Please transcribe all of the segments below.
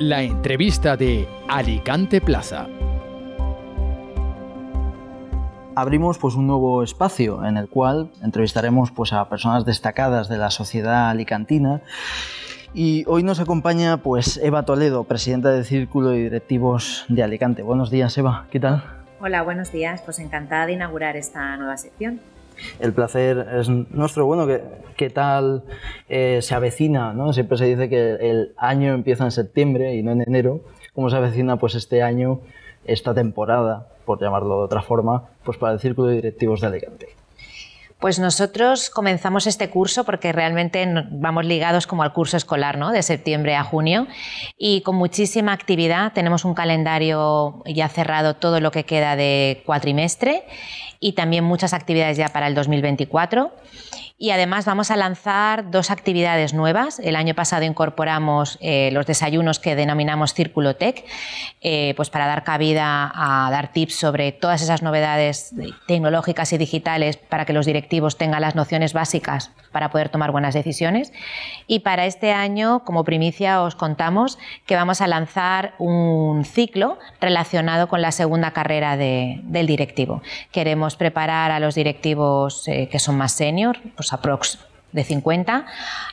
La entrevista de Alicante Plaza. Abrimos pues un nuevo espacio en el cual entrevistaremos pues a personas destacadas de la sociedad alicantina y hoy nos acompaña pues Eva Toledo, presidenta del Círculo de Directivos de Alicante. Buenos días, Eva, ¿qué tal? Hola, buenos días. Pues encantada de inaugurar esta nueva sección. El placer es nuestro. Bueno, ¿qué, tal eh, se avecina? ¿no? Siempre se dice que el año empieza en septiembre y no en enero. ¿Cómo se avecina pues este año, esta temporada, por llamarlo de otra forma, pues para el Círculo de Directivos de Alicante? Pues nosotros comenzamos este curso porque realmente vamos ligados como al curso escolar, ¿no? De septiembre a junio y con muchísima actividad. Tenemos un calendario ya cerrado todo lo que queda de cuatrimestre y también muchas actividades ya para el 2024 y además vamos a lanzar dos actividades nuevas. El año pasado incorporamos eh, los desayunos que denominamos Círculo Tech, eh, pues para dar cabida a dar tips sobre todas esas novedades tecnológicas y digitales para que los directivos tengan las nociones básicas para poder tomar buenas decisiones. Y para este año, como primicia, os contamos que vamos a lanzar un ciclo relacionado con la segunda carrera del directivo. Queremos preparar a los directivos eh, que son más senior, pues aprox de 50,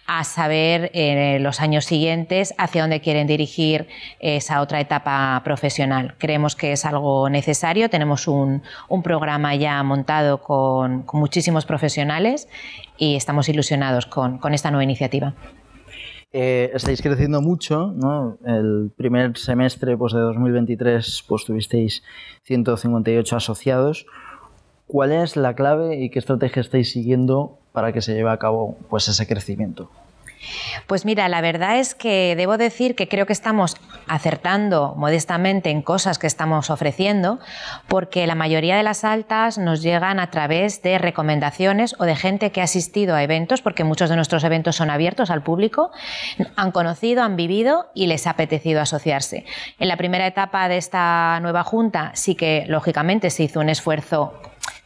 a saber eh, los años siguientes hacia dónde quieren dirigir esa otra etapa profesional. Creemos que es algo necesario, tenemos un, programa ya montado con, muchísimos profesionales y estamos ilusionados con, esta nueva iniciativa. Eh, estáis creciendo mucho, ¿no? El primer semestre pues, de 2023 pues, tuvisteis 158 asociados. ¿Cuál es la clave y qué estrategia estáis siguiendo para que se lleve a cabo pues, ese crecimiento? Pues mira, la verdad es que debo decir que creo que estamos acertando modestamente en cosas que estamos ofreciendo, porque la mayoría de las altas nos llegan a través de recomendaciones o de gente que ha asistido a eventos, porque muchos de nuestros eventos son abiertos al público, han conocido, han vivido y les ha apetecido asociarse. En la primera etapa de esta nueva junta sí que, lógicamente, se hizo un esfuerzo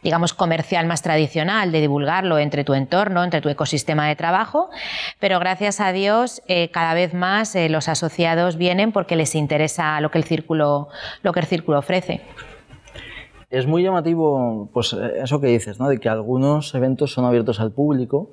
digamos, comercial más tradicional, de divulgarlo entre tu entorno, entre tu ecosistema de trabajo, pero gracias a Dios eh, cada vez más eh, los asociados vienen porque les interesa lo que el círculo, lo que el círculo ofrece. Es muy llamativo pues, eh, eso que dices, ¿no? de que algunos eventos son abiertos al público,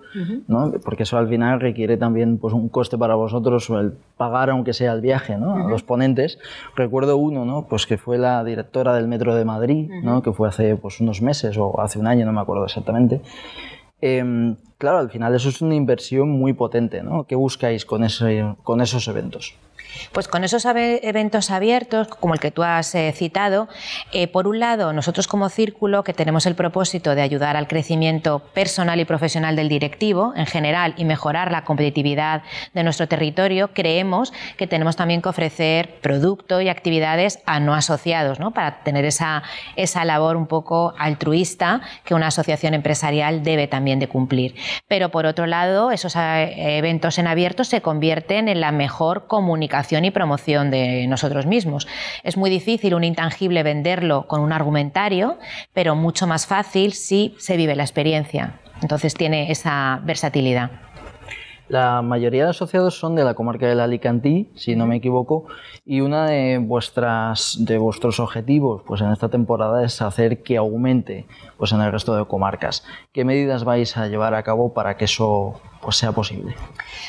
¿no? porque eso al final requiere también pues, un coste para vosotros, el pagar aunque sea el viaje ¿no? a los ponentes. Recuerdo uno ¿no? pues que fue la directora del Metro de Madrid, ¿no? que fue hace pues, unos meses o hace un año, no me acuerdo exactamente. Em, claro, al final eso es una inversión muy potente. ¿no? ¿Qué buscáis con, ese, con esos eventos? Pues con esos eventos abiertos, como el que tú has eh, citado, eh, por un lado, nosotros como círculo, que tenemos el propósito de ayudar al crecimiento personal y profesional del directivo en general y mejorar la competitividad de nuestro territorio, creemos que tenemos también que ofrecer producto y actividades a no asociados, ¿no? para tener esa, esa labor un poco altruista que una asociación empresarial debe también de cumplir. Pero por otro lado, esos eh, eventos en abierto se convierten en la mejor comunicación y promoción de nosotros mismos. Es muy difícil un intangible venderlo con un argumentario, pero mucho más fácil si se vive la experiencia. Entonces tiene esa versatilidad. La mayoría de asociados son de la comarca del Alicantí, si no me equivoco, y una de vuestras de vuestros objetivos, pues en esta temporada es hacer que aumente, pues en el resto de comarcas. ¿Qué medidas vais a llevar a cabo para que eso pues sea posible?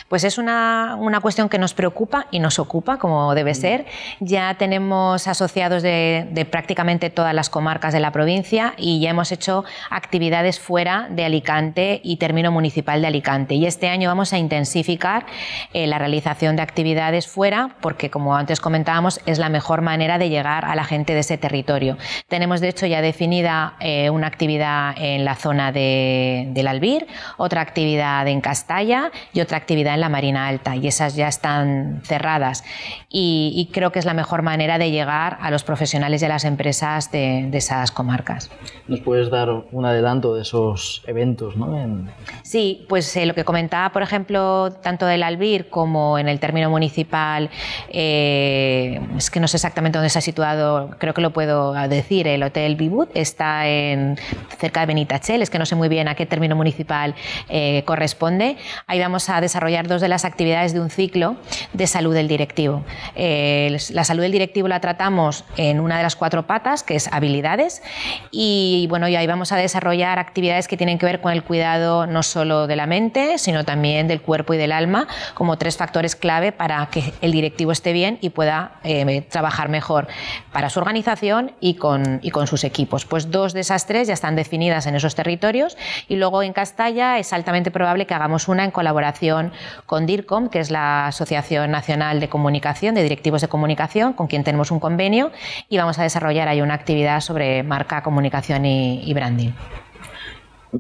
Pues es una, cuestión que nos preocupa y nos ocupa, como debe mm. ser. Ya tenemos asociados de, prácticamente todas las comarcas de la provincia y ya hemos hecho actividades fuera de Alicante y término municipal de Alicante. Y este año vamos a intensificar eh, la realización de actividades fuera, porque como antes comentábamos, es la mejor manera de llegar a la gente de ese territorio. Tenemos, de hecho, ya definida eh, una actividad en la zona de, del Albir, otra actividad en Castilla Talla y otra actividad en la Marina Alta y esas ya están cerradas y, creo que es la mejor manera de llegar a los profesionales de las empresas de, esas comarcas. ¿Nos puedes dar un adelanto de esos eventos? ¿no? Sí, pues eh, lo que comentaba, por ejemplo, tanto del Albir como en el término municipal, eh, es que no sé exactamente dónde se ha situado, creo que lo puedo decir, el Hotel Bibut está en, cerca de Benitachel, es que no sé muy bien a qué término municipal eh, corresponde, ahí vamos a desarrollar dos de las actividades de un ciclo de salud del directivo. Eh, la salud del directivo la tratamos en una de las cuatro patas, que es habilidades, y bueno, y ahí vamos a desarrollar actividades que tienen que ver con el cuidado no solo de la mente, sino también del cuerpo y del alma, como tres factores clave para que el directivo esté bien y pueda eh, trabajar mejor para su organización y con, y con sus equipos. Pues dos de esas tres ya están definidas en esos territorios y luego en Castalla es altamente probable que hagamos una en colaboración con DIRCOM, que es la Asociación Nacional de Comunicación, de Directivos de Comunicación, con quien tenemos un convenio y vamos a desarrollar ahí una actividad sobre marca, comunicación y, branding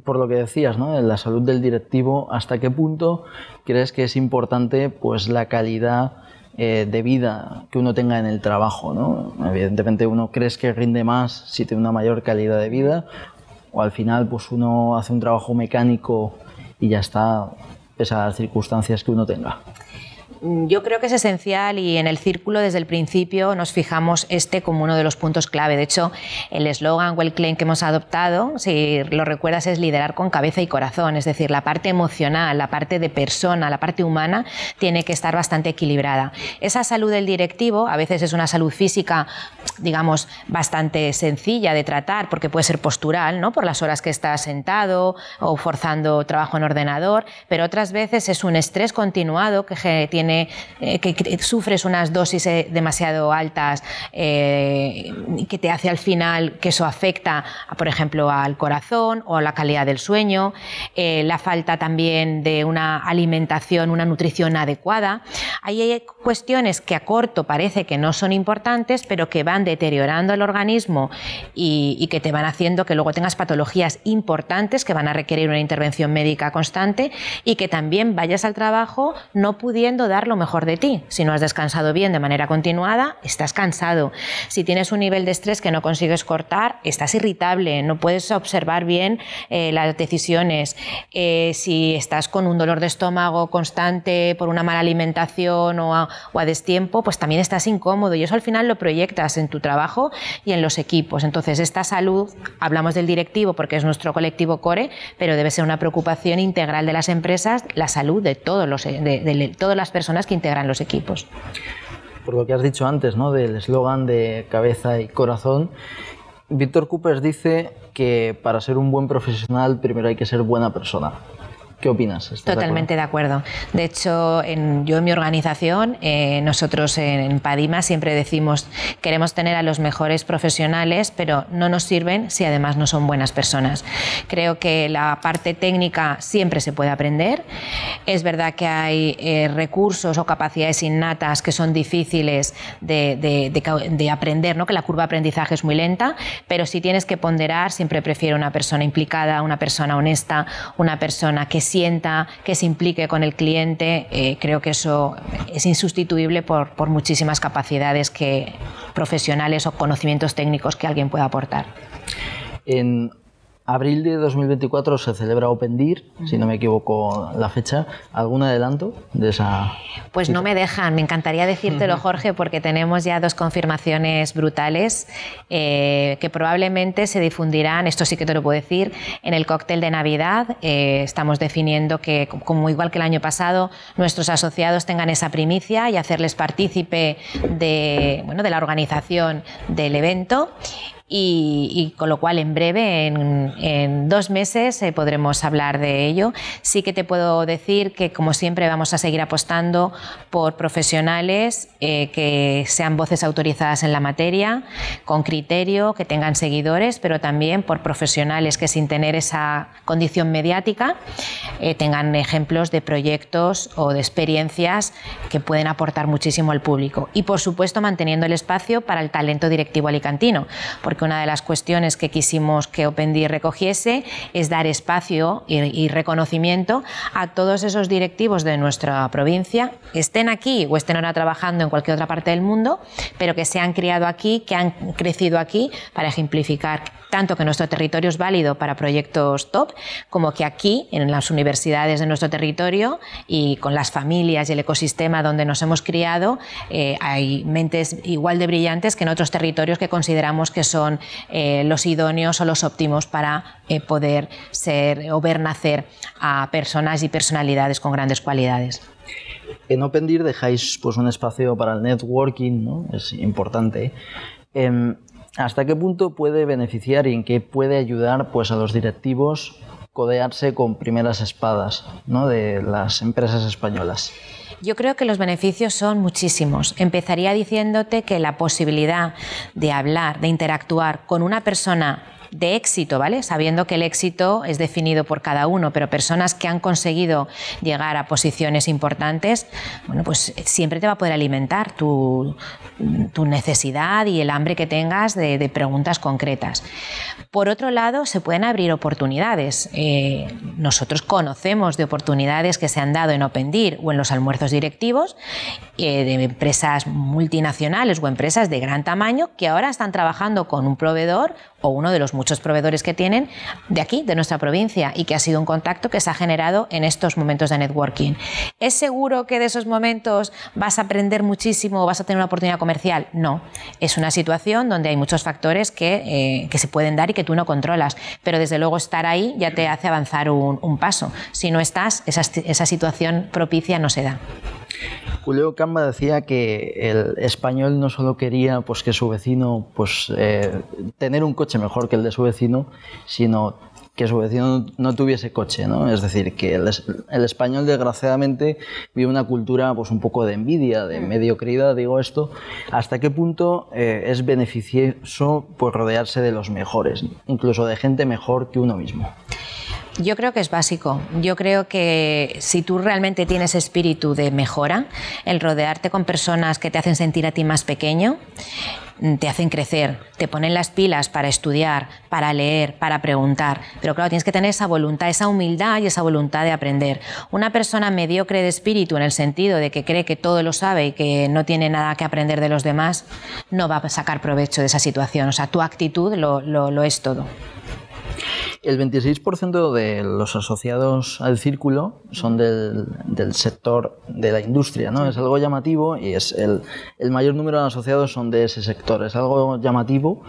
por lo que decías, ¿no? En la salud del directivo, ¿hasta qué punto crees que es importante pues, la calidad eh, de vida que uno tenga en el trabajo? ¿no? Evidentemente uno crees que rinde más si tiene una mayor calidad de vida o al final pues uno hace un trabajo mecánico y ya está, pese a las circunstancias que uno tenga. Mm, yo creo que es esencial y en el círculo desde el principio nos fijamos este como uno de los puntos clave. De hecho, el eslogan o el claim que hemos adoptado, si lo recuerdas, es liderar con cabeza y corazón. Es decir, la parte emocional, la parte de persona, la parte humana tiene que estar bastante equilibrada. Esa salud del directivo a veces es una salud física, digamos, bastante sencilla de tratar porque puede ser postural, ¿no? Por las horas que estás sentado o forzando trabajo en ordenador, pero otras veces es un estrés continuado que tiene eh, que, sufres unas dosis eh, demasiado altas eh, que te hace al final que eso afecta, por ejemplo, al corazón o a la calidad del sueño, la falta también de una alimentación, una nutrición adecuada. hay cuestiones que a corto parece que no son importantes, pero que van deteriorando el organismo y, y que te van haciendo que luego tengas patologías importantes que van a requerir una intervención médica constante y que también vayas al trabajo no pudiendo dar lo mejor de ti. Si no has descansado bien de manera continuada, estás cansado. Si tienes un nivel de estrés que no consigues cortar, estás irritable, no puedes observar bien eh, las decisiones. Eh, si estás con un dolor de estómago constante por una mala alimentación o a, o a destiempo, pues también estás incómodo y eso al final lo proyectas en tu trabajo y en los equipos. Entonces, esta salud, hablamos del directivo porque es nuestro colectivo core, pero debe ser una preocupación integral de las empresas, la salud de, todos los, de, de todas las personas que integran los equipos. Por lo que has dicho antes, ¿no? del eslogan de cabeza y corazón, Víctor Coopers dice que para ser un buen profesional primero hay que ser buena persona. ¿Qué opinas? Totalmente de acuerdo? de hecho, en, yo en mi organización, eh, nosotros en, Padima siempre decimos queremos tener a los mejores profesionales, pero no nos sirven si además no son buenas personas. Creo que la parte técnica siempre se puede aprender. Es verdad que hay eh, recursos o capacidades innatas que son difíciles de, de, aprender, ¿no? que la curva de aprendizaje es muy lenta, pero si tienes que ponderar, siempre prefiero una persona implicada, una persona honesta, una persona que sienta, que se implique con el cliente, eh, creo que eso es insustituible por, por muchísimas capacidades que, profesionales o conocimientos técnicos que alguien pueda aportar. Abril de 2024 se celebra Open Dir, si no me equivoco la fecha. ¿Algún adelanto de esa? Pues no me dejan. Me encantaría decírtelo, Jorge, porque tenemos ya dos confirmaciones brutales eh, que probablemente se difundirán, esto sí que te lo puedo decir, en el cóctel de Navidad. Eh, estamos definiendo que, como igual que el año pasado, nuestros asociados tengan esa primicia y hacerles partícipe de, bueno, de la organización del evento y, con lo cual en breve, en, dos meses, eh, podremos hablar de ello. Sí que te puedo decir que, como siempre, vamos a seguir apostando por profesionales eh, que sean voces autorizadas en la materia, con criterio, que tengan seguidores, pero también por profesionales que sin tener esa condición mediática eh, tengan ejemplos de proyectos o de experiencias que pueden aportar muchísimo al público. Y, por supuesto, manteniendo el espacio para el talento directivo alicantino porque una de las cuestiones que quisimos que OpenDI recogiese es dar espacio y, reconocimiento a todos esos directivos de nuestra provincia, estén aquí o estén ahora trabajando en cualquier otra parte del mundo, pero que se han criado aquí, que han crecido aquí para ejemplificar tanto que nuestro territorio es válido para proyectos top, como que aquí, en las universidades de nuestro territorio y con las familias y el ecosistema donde nos hemos criado, eh, hay mentes igual de brillantes que en otros territorios que consideramos que son eh, los idóneos o los óptimos para eh, poder ser o ver nacer a personas y personalidades con grandes cualidades. En OpenDIR dejáis pues, un espacio para el networking, ¿no? es importante. Em, ¿Hasta qué punto puede beneficiar y en qué puede ayudar pues, a los directivos codearse con primeras espadas ¿no? de las empresas españolas? Yo creo que los beneficios son muchísimos. Empezaría diciéndote que la posibilidad de hablar, de interactuar con una persona de éxito, ¿vale? Sabiendo que el éxito es definido por cada uno, pero personas que han conseguido llegar a posiciones importantes, bueno, pues siempre te va a poder alimentar tu, necesidad y el hambre que tengas de, preguntas concretas. Por otro lado, se pueden abrir oportunidades. Eh, nosotros conocemos de oportunidades que se han dado en OpenDIR o en los almuerzos directivos eh, de empresas multinacionales o empresas de gran tamaño que ahora están trabajando con un proveedor o uno de los muchos proveedores que tienen de aquí, de nuestra provincia, y que ha sido un contacto que se ha generado en estos momentos de networking. ¿Es seguro que de esos momentos vas a aprender muchísimo o vas a tener una oportunidad comercial? No. Es una situación donde hay muchos factores que, eh, se pueden dar y que tú no controlas, pero desde luego estar ahí ya te hace avanzar un, paso. Si no estás, esa, esa situación propicia no se da. Julio Camba decía que el español no solo quería pues, que su vecino pues, eh, tener un coche mejor que el de su vecino, sino que su vecino no tuviese coche, ¿no? Es decir, que el, español desgraciadamente vive una cultura pues un poco de envidia, de mm. mediocridad, digo esto. ¿Hasta qué punto eh, es beneficioso pues rodearse de los mejores, incluso de gente mejor que uno mismo? Yo creo que es básico. Yo creo que si tú realmente tienes espíritu de mejora, el rodearte con personas que te hacen sentir a ti más pequeño, mm, te hacen crecer, te ponen las pilas para estudiar, para leer, para preguntar. Pero claro, tienes que tener esa voluntad, esa humildad y esa voluntad de aprender. Una persona mediocre de espíritu en el sentido de que cree que todo lo sabe y que no tiene nada que aprender de los demás, no va a sacar provecho de esa situación. O sea, tu actitud lo, lo es todo. El 26% de los asociados al círculo son del, del, sector de la industria, ¿no? Es algo llamativo y es el, el mayor número de asociados son de ese sector. Es algo llamativo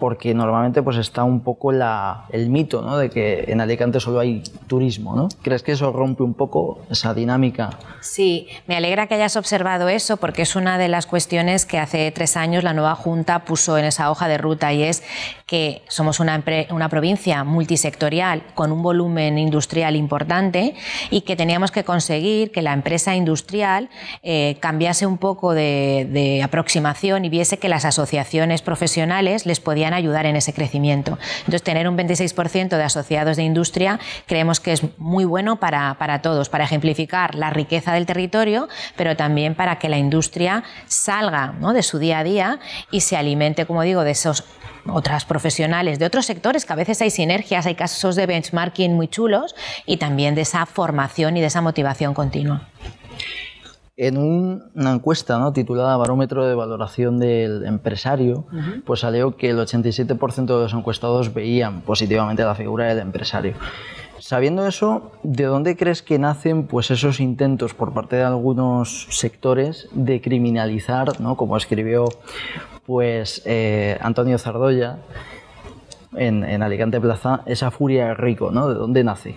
porque normalmente pues está un poco la, el mito ¿no? de que en Alicante solo hay turismo. ¿no? ¿Crees que eso rompe un poco esa dinámica? Sí, me alegra que hayas observado eso porque es una de las cuestiones que hace tres años la nueva Junta puso en esa hoja de ruta y es que somos una, una provincia multisectorial con un volumen industrial importante y que teníamos que conseguir que la empresa industrial eh, cambiase un poco de, de aproximación y viese que las asociaciones profesionales les podían ayudar en ese crecimiento. Entonces, tener un 26% de asociados de industria creemos que es muy bueno para, para todos, para ejemplificar la riqueza del territorio, pero también para que la industria salga ¿no? de su día a día y se alimente, como digo, de esos otras profesionales de otros sectores, que a veces hay sinergias, hay casos de benchmarking muy chulos y también de esa formación y de esa motivación continua en una encuesta ¿no? titulada Barómetro de Valoración del Empresario, pues salió que el 87% de los encuestados veían positivamente la figura del empresario. Sabiendo eso, ¿de dónde crees que nacen pues, esos intentos por parte de algunos sectores de criminalizar, ¿no? como escribió pues, eh, Antonio Zardoya en, en, Alicante Plaza, esa furia rico? ¿no? ¿De dónde nace?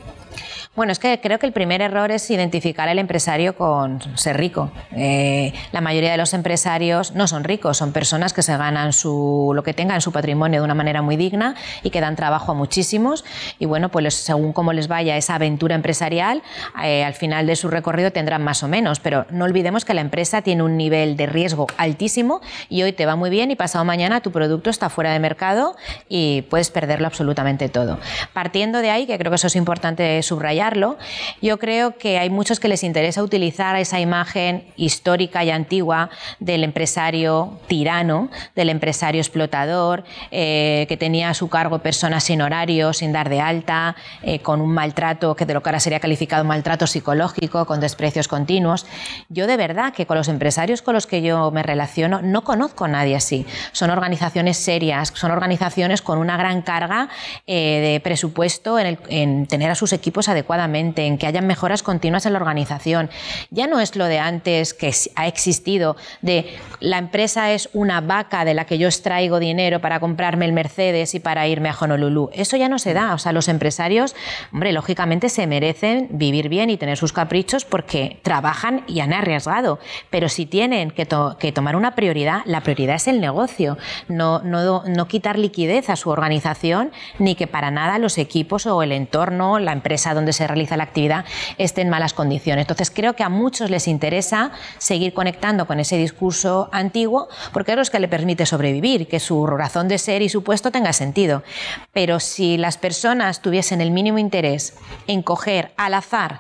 Bueno, es que creo que el primer error es identificar al empresario con ser rico. Eh, la mayoría de los empresarios no son ricos, son personas que se ganan su, lo que tengan en su patrimonio de una manera muy digna y que dan trabajo a muchísimos. Y bueno, pues según cómo les vaya esa aventura empresarial, eh, al final de su recorrido tendrán más o menos. Pero no olvidemos que la empresa tiene un nivel de riesgo altísimo y hoy te va muy bien y pasado mañana tu producto está fuera de mercado y puedes perderlo absolutamente todo. Partiendo de ahí, que creo que eso es importante subrayar, cambiarlo. Yo creo que hay muchos que les interesa utilizar esa imagen histórica y antigua del empresario tirano, del empresario explotador, eh, que tenía a su cargo personas sin horario, sin dar de alta, eh, con un maltrato que de lo que ahora sería calificado maltrato psicológico, con desprecios continuos. Yo de verdad que con los empresarios con los que yo me relaciono no conozco a nadie así. Son organizaciones serias, son organizaciones con una gran carga eh, de presupuesto en, en tener a sus equipos adecuadamente, en que hayan mejoras continuas en la organización. Ya no es lo de antes que ha existido, de la empresa es una vaca de la que yo extraigo dinero para comprarme el Mercedes y para irme a Honolulu. Eso ya no se da. O sea, los empresarios, hombre, lógicamente se merecen vivir bien y tener sus caprichos porque trabajan y han arriesgado. Pero si tienen que, tomar una prioridad, la prioridad es el negocio. No, no, no quitar liquidez a su organización ni que para nada los equipos o el entorno, la empresa donde se realiza la actividad, estén en malas condiciones. Entonces, creo que a muchos les interesa seguir conectando con ese discurso antiguo porque es lo que le permite sobrevivir, que su razón de ser y su puesto tenga sentido. Pero si las personas tuviesen el mínimo interés en coger al azar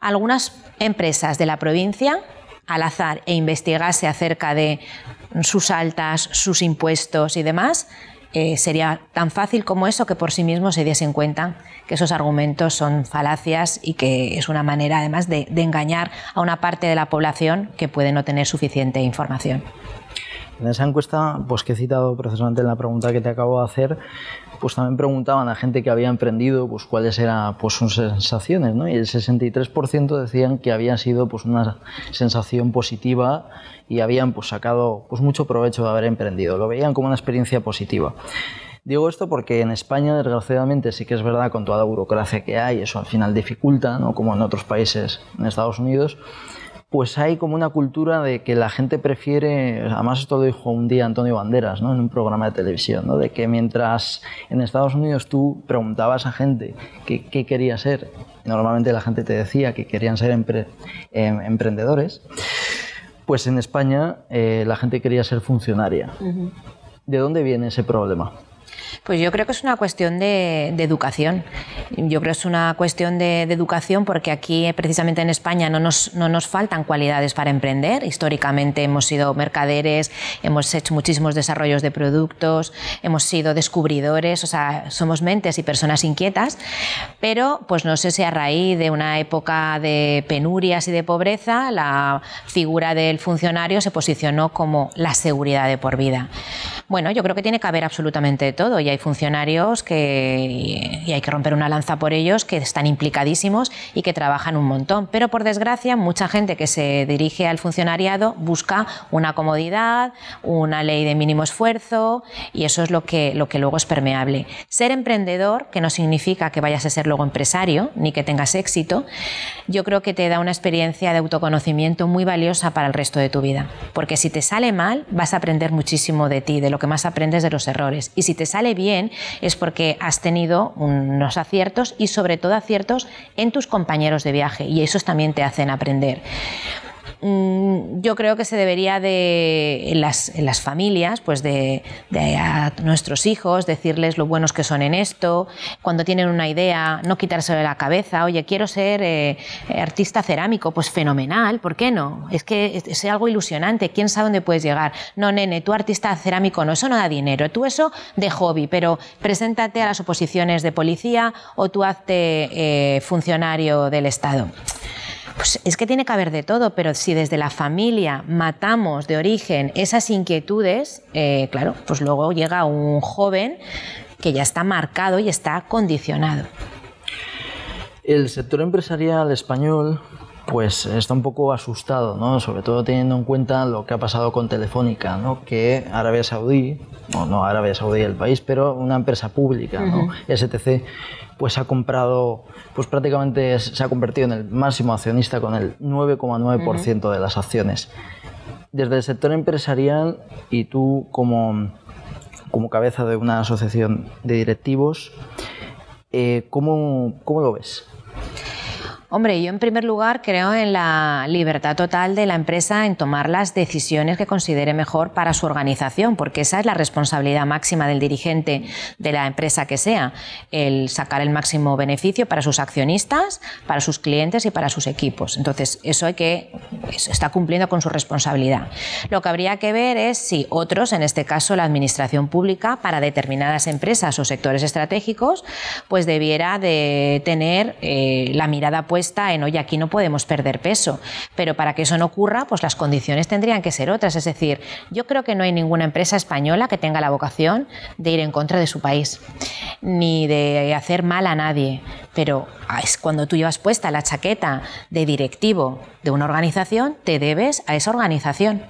algunas empresas de la provincia, al azar, e investigase acerca de sus altas, sus impuestos y demás, eh, sería tan fácil como eso que por sí mismo se diesen cuenta que esos argumentos son falacias y que es una manera además de, de engañar a una parte de la población que puede no tener suficiente información. En esa encuesta, pues que he citado precisamente en la pregunta que te acabo de hacer, pues también preguntaban a gente que había emprendido pues cuáles eran pues sus sensaciones, ¿no? Y el 63% decían que había sido pues una sensación positiva y habían pues sacado pues mucho provecho de haber emprendido, lo veían como una experiencia positiva. Digo esto porque en España, desgraciadamente, sí que es verdad, con toda la burocracia que hay, eso al final dificulta, ¿no? como en otros países, en Estados Unidos, pues hay como una cultura de que la gente prefiere, además esto lo dijo un día Antonio Banderas ¿no? en un programa de televisión, ¿no? de que mientras en Estados Unidos tú preguntabas a gente qué, quería ser, normalmente la gente te decía que querían ser em, emprendedores, pues en España eh, la gente quería ser funcionaria. ¿De dónde viene ese problema? Pues yo creo que es una cuestión de, educación. Yo creo que es una cuestión de, educación porque aquí, precisamente en España, no nos, no nos faltan cualidades para emprender. Históricamente hemos sido mercaderes, hemos hecho muchísimos desarrollos de productos, hemos sido descubridores, o sea, somos mentes y personas inquietas, pero pues no sé si a raíz de una época de penurias y de pobreza, la figura del funcionario se posicionó como la seguridad de por vida. Bueno, yo creo que tiene que haber absolutamente todo y hay funcionarios que, y hay que romper una lanza por ellos, que están implicadísimos y que trabajan un montón. Pero por desgracia, mucha gente que se dirige al funcionariado busca una comodidad, una ley de mínimo esfuerzo y eso es lo que, lo que luego es permeable. Ser emprendedor, que no significa que vayas a ser luego empresario ni que tengas éxito, yo creo que te da una experiencia de autoconocimiento muy valiosa para el resto de tu vida. Porque si te sale mal, vas a aprender muchísimo de ti, de lo que más aprendes de los errores. Y si te sale bien, es porque has tenido unos aciertos y sobre todo aciertos en tus compañeros de viaje. Y esos también te hacen aprender. Mm, yo creo que se debería de, en las, familias, pues de, a nuestros hijos, decirles lo buenos que son en esto, cuando tienen una idea, no quitárselo de la cabeza, oye, quiero ser eh, artista cerámico, pues fenomenal, ¿por qué no? Es que es, algo ilusionante, ¿quién sabe dónde puedes llegar? No, nene, tú artista cerámico no, eso no da dinero, tú eso de hobby, pero preséntate a las oposiciones de policía o tú hazte eh, funcionario del Estado. Pues es que tiene que haber de todo, pero si desde la familia matamos de origen esas inquietudes, eh, claro, pues luego llega un joven que ya está marcado y está condicionado. El sector empresarial español pues está un poco asustado, ¿no? sobre todo teniendo en cuenta lo que ha pasado con Telefónica, ¿no? que Arabia Saudí, no, no Arabia Saudí el país, pero una empresa pública, ¿no? STC, pues ha comprado, pues prácticamente se ha convertido en el máximo accionista con el 9,9% de las acciones. Desde el sector empresarial y tú como, como cabeza de una asociación de directivos, eh, ¿cómo, ¿cómo lo ves? Hombre, yo en primer lugar creo en la libertad total de la empresa en tomar las decisiones que considere mejor para su organización, porque esa es la responsabilidad máxima del dirigente de la empresa que sea, el sacar el máximo beneficio para sus accionistas, para sus clientes y para sus equipos. Entonces, eso hay que está cumpliendo con su responsabilidad. Lo que habría que ver es si otros, en este caso la administración pública, para determinadas empresas o sectores estratégicos, pues debiera de tener eh, la mirada puesta está en, oye, aquí no podemos perder peso, pero para que eso no ocurra, pues las condiciones tendrían que ser otras. Es decir, yo creo que no hay ninguna empresa española que tenga la vocación de ir en contra de su país, ni de hacer mal a nadie, pero ah, es cuando tú llevas puesta la chaqueta de directivo de una organización, te debes a esa organización.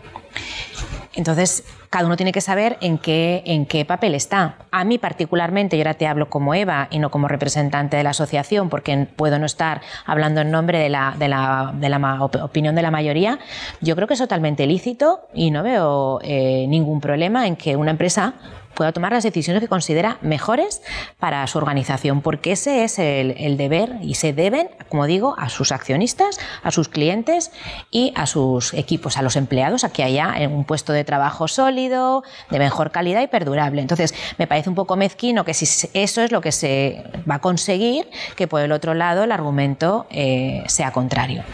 Entonces, cada uno tiene que saber en qué, en qué papel está. A mí particularmente, yo ahora te hablo como Eva y no como representante de la asociación, porque puedo no estar hablando en nombre de la, de la, de la opinión de la mayoría, yo creo que es totalmente lícito y no veo eh, ningún problema en que una empresa pueda tomar las decisiones que considera mejores para su organización, porque ese es el, deber y se deben, como digo, a sus accionistas, a sus clientes y a sus equipos, a los empleados, a que haya un puesto de trabajo sólido, de mejor calidad y perdurable. Entonces, me parece un poco mezquino que si eso es lo que se va a conseguir, que por el otro lado el argumento eh, sea contrario.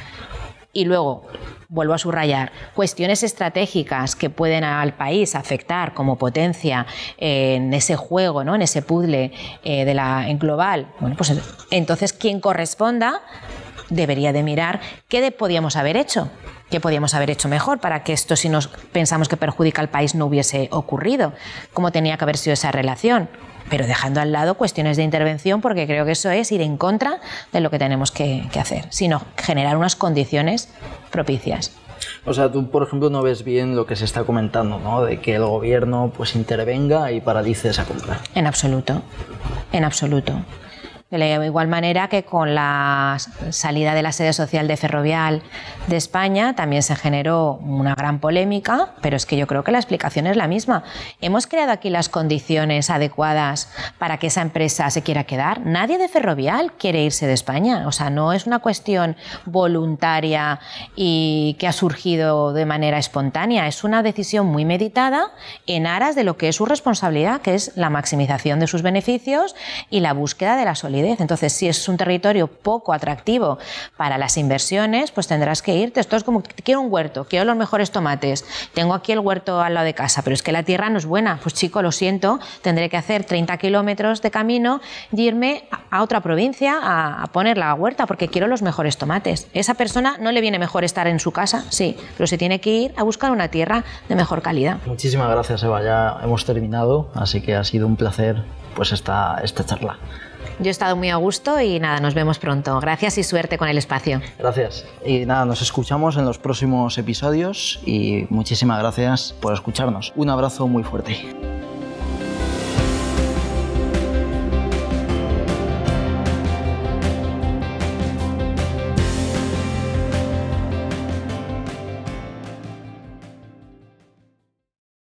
Y luego, vuelvo a subrayar, cuestiones estratégicas que pueden al país afectar como potencia en ese juego, ¿no? en ese puzzle eh, de la, en global, bueno, pues entonces quien corresponda debería de mirar qué podíamos haber hecho, qué podíamos haber hecho mejor para que esto, si nos pensamos que perjudica al país, no hubiese ocurrido, cómo tenía que haber sido esa relación pero dejando al lado cuestiones de intervención porque creo que eso es ir en contra de lo que tenemos que, hacer, sino generar unas condiciones propicias. O sea, tú, por ejemplo, no ves bien lo que se está comentando, ¿no? De que el gobierno pues intervenga y paralice esa compra. En absoluto, en absoluto. De la igual manera que con la salida de la sede social de Ferrovial de España también se generó una gran polémica, pero es que yo creo que la explicación es la misma. Hemos creado aquí las condiciones adecuadas para que esa empresa se quiera quedar. Nadie de Ferrovial quiere irse de España. O sea, no es una cuestión voluntaria y que ha surgido de manera espontánea. Es una decisión muy meditada en aras de lo que es su responsabilidad, que es la maximización de sus beneficios y la búsqueda de la solidaridad entonces, si es un territorio poco atractivo para las inversiones, pues tendrás que irte. Esto es como, quiero un huerto, quiero los mejores tomates, tengo aquí el huerto al lado de casa, pero es que la tierra no es buena. Pues chico, lo siento, tendré que hacer 30 kilómetros de camino y irme a otra provincia a, poner la huerta porque quiero los mejores tomates. Esa persona no le viene mejor estar en su casa, sí, pero se tiene que ir a buscar una tierra de mejor calidad. Muchísimas gracias, Eva. Ya hemos terminado, así que ha sido un placer pues esta, esta charla. Yo he estado muy a gusto y nada, nos vemos pronto. Gracias y suerte con el espacio. Gracias. Y nada, nos escuchamos en los próximos episodios y muchísimas gracias por escucharnos. Un abrazo muy fuerte.